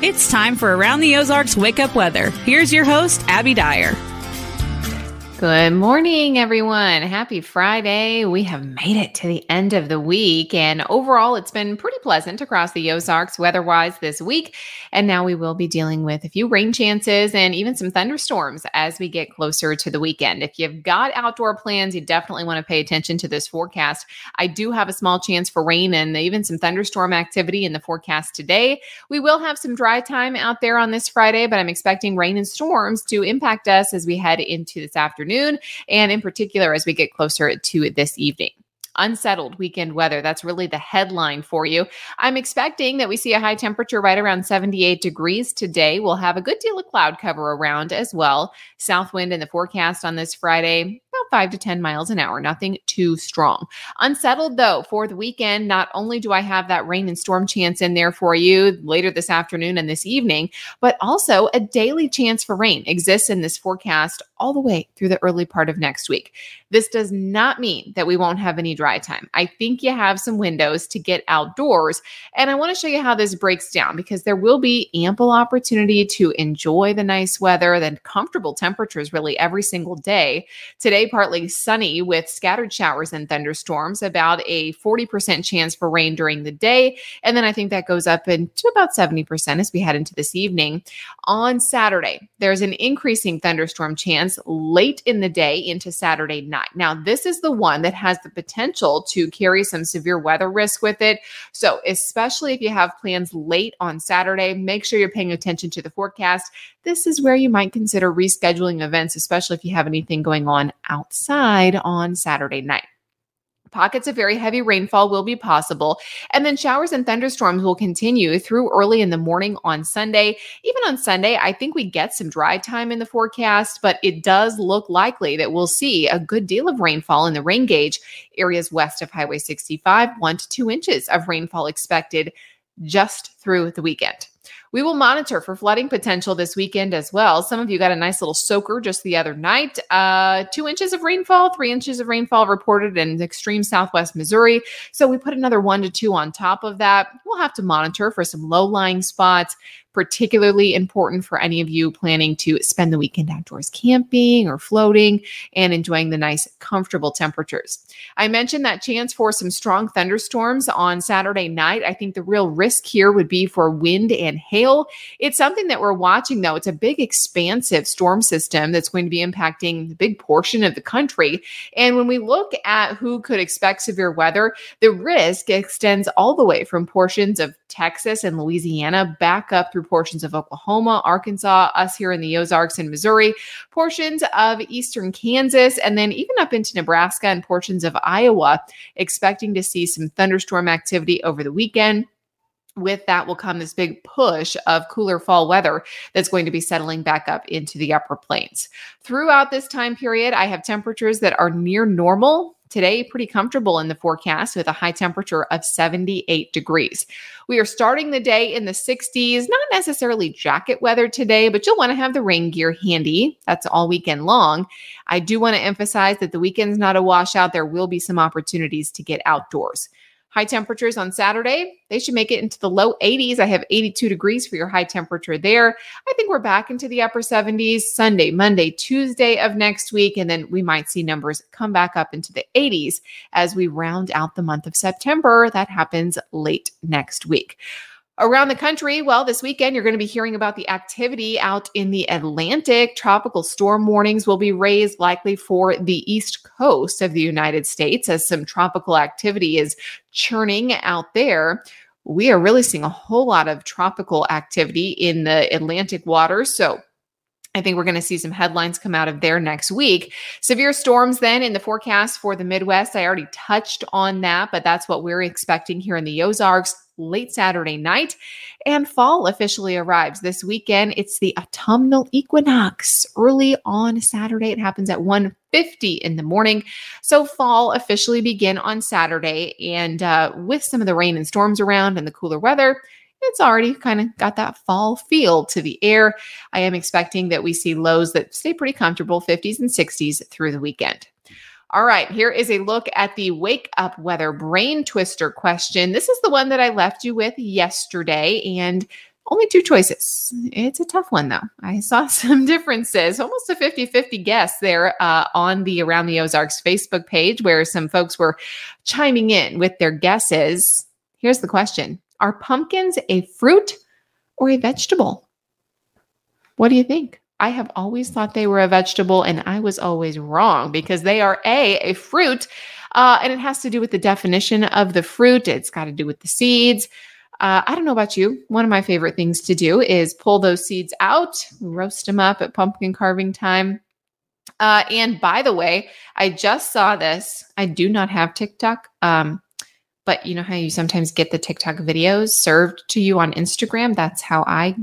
It's time for Around the Ozarks Wake Up Weather. Here's your host, Abby Dyer. Good morning, everyone. Happy Friday. We have made it to the end of the week, and overall, it's been pretty pleasant across the Ozarks weather wise this week. And now we will be dealing with a few rain chances and even some thunderstorms as we get closer to the weekend. If you've got outdoor plans, you definitely want to pay attention to this forecast. I do have a small chance for rain and even some thunderstorm activity in the forecast today. We will have some dry time out there on this Friday, but I'm expecting rain and storms to impact us as we head into this afternoon afternoon, and in particular as we get closer to this evening unsettled weekend weather. That's really the headline for you. I'm expecting that we see a high temperature right around 78 degrees today. We'll have a good deal of cloud cover around as well. South wind in the forecast on this Friday, about five to 10 miles an hour, nothing too strong. Unsettled though for the weekend, not only do I have that rain and storm chance in there for you later this afternoon and this evening, but also a daily chance for rain exists in this forecast all the way through the early part of next week. This does not mean that we won't have any dry time. I think you have some windows to get outdoors. And I want to show you how this breaks down because there will be ample opportunity to enjoy the nice weather, the comfortable temperatures really every single day. Today, partly sunny with scattered showers and thunderstorms, about a 40% chance for rain during the day. And then I think that goes up into about 70% as we head into this evening. On Saturday, there's an increasing thunderstorm chance late in the day into Saturday night. Now, this is the one that has the potential to carry some severe weather risk with it. So, especially if you have plans late on Saturday, make sure you're paying attention to the forecast. This is where you might consider rescheduling events, especially if you have anything going on outside on Saturday night. Pockets of very heavy rainfall will be possible, and then showers and thunderstorms will continue through early in the morning on Sunday. Even on Sunday, I think we get some dry time in the forecast, but it does look likely that we'll see a good deal of rainfall in the rain gauge areas west of Highway 65, one to two inches of rainfall expected just through the weekend. We will monitor for flooding potential this weekend as well. Some of you got a nice little soaker just the other night. Uh, two inches of rainfall, three inches of rainfall reported in extreme southwest Missouri. So we put another one to two on top of that. We'll have to monitor for some low lying spots particularly important for any of you planning to spend the weekend outdoors camping or floating and enjoying the nice, comfortable temperatures. I mentioned that chance for some strong thunderstorms on Saturday night. I think the real risk here would be for wind and hail. It's something that we're watching, though. It's a big, expansive storm system that's going to be impacting a big portion of the country. And when we look at who could expect severe weather, the risk extends all the way from portions of Texas and Louisiana back up through portions of Oklahoma, Arkansas, us here in the Ozarks and Missouri, portions of eastern Kansas, and then even up into Nebraska and portions of Iowa, expecting to see some thunderstorm activity over the weekend with that will come this big push of cooler fall weather that's going to be settling back up into the upper plains. Throughout this time period, I have temperatures that are near normal Today, pretty comfortable in the forecast with a high temperature of 78 degrees. We are starting the day in the 60s, not necessarily jacket weather today, but you'll want to have the rain gear handy. That's all weekend long. I do want to emphasize that the weekend's not a washout. There will be some opportunities to get outdoors. High temperatures on Saturday, they should make it into the low 80s. I have 82 degrees for your high temperature there. I think we're back into the upper 70s Sunday, Monday, Tuesday of next week. And then we might see numbers come back up into the 80s as we round out the month of September. That happens late next week. Around the country, well, this weekend you're going to be hearing about the activity out in the Atlantic. Tropical storm warnings will be raised likely for the east coast of the United States as some tropical activity is churning out there. We are really seeing a whole lot of tropical activity in the Atlantic waters. So I think we're going to see some headlines come out of there next week. Severe storms then in the forecast for the Midwest. I already touched on that, but that's what we're expecting here in the Ozarks late Saturday night. And fall officially arrives this weekend. It's the autumnal equinox early on Saturday. It happens at 1.50 in the morning. So fall officially begin on Saturday. And uh, with some of the rain and storms around and the cooler weather, it's already kind of got that fall feel to the air. I am expecting that we see lows that stay pretty comfortable, 50s and 60s through the weekend. All right, here is a look at the wake up weather brain twister question. This is the one that I left you with yesterday. And Only two choices. It's a tough one, though. I saw some differences, almost a 50 50 guess there uh, on the Around the Ozarks Facebook page, where some folks were chiming in with their guesses. Here's the question Are pumpkins a fruit or a vegetable? What do you think? I have always thought they were a vegetable, and I was always wrong because they are a a fruit, uh, and it has to do with the definition of the fruit. It's got to do with the seeds. Uh, I don't know about you. One of my favorite things to do is pull those seeds out, roast them up at pumpkin carving time. Uh, and by the way, I just saw this. I do not have TikTok. Um, but you know how you sometimes get the TikTok videos served to you on Instagram? That's how I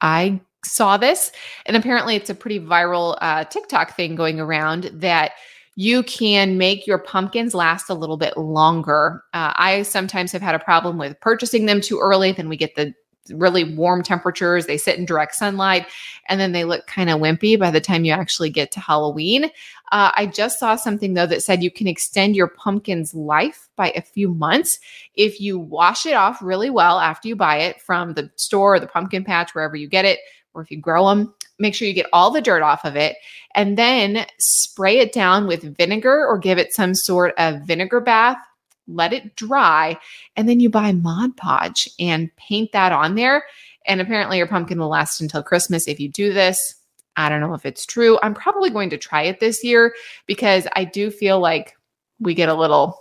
I saw this. And apparently it's a pretty viral uh, TikTok thing going around that you can make your pumpkins last a little bit longer. Uh, I sometimes have had a problem with purchasing them too early. Then we get the really warm temperatures. They sit in direct sunlight and then they look kind of wimpy by the time you actually get to Halloween. Uh, I just saw something though that said you can extend your pumpkin's life by a few months if you wash it off really well after you buy it from the store or the pumpkin patch, wherever you get it, or if you grow them make sure you get all the dirt off of it and then spray it down with vinegar or give it some sort of vinegar bath let it dry and then you buy mod podge and paint that on there. And apparently your pumpkin will last until christmas if you do this. I don't know if it's true. I'm probably going to try it this year because i do feel like we get a little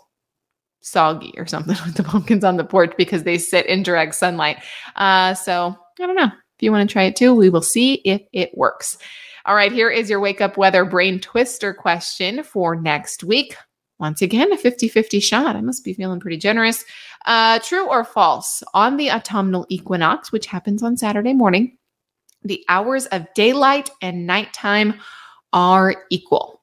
soggy or something with the pumpkins on the porch because they sit in direct sunlight. Uh, so i don't know if you want to try it too, we will see if it works. All right, here is your wake up weather brain twister question for next week. Once again, a 50 50 shot. I must be feeling pretty generous. Uh, true or false? On the autumnal equinox, which happens on Saturday morning, the hours of daylight and nighttime are equal.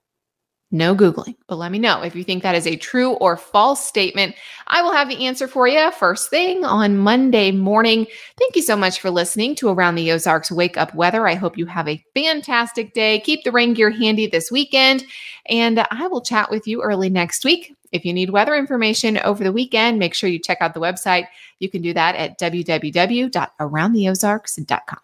No Googling, but let me know if you think that is a true or false statement. I will have the answer for you first thing on Monday morning. Thank you so much for listening to Around the Ozarks Wake Up Weather. I hope you have a fantastic day. Keep the rain gear handy this weekend, and I will chat with you early next week. If you need weather information over the weekend, make sure you check out the website. You can do that at www.aroundtheozarks.com.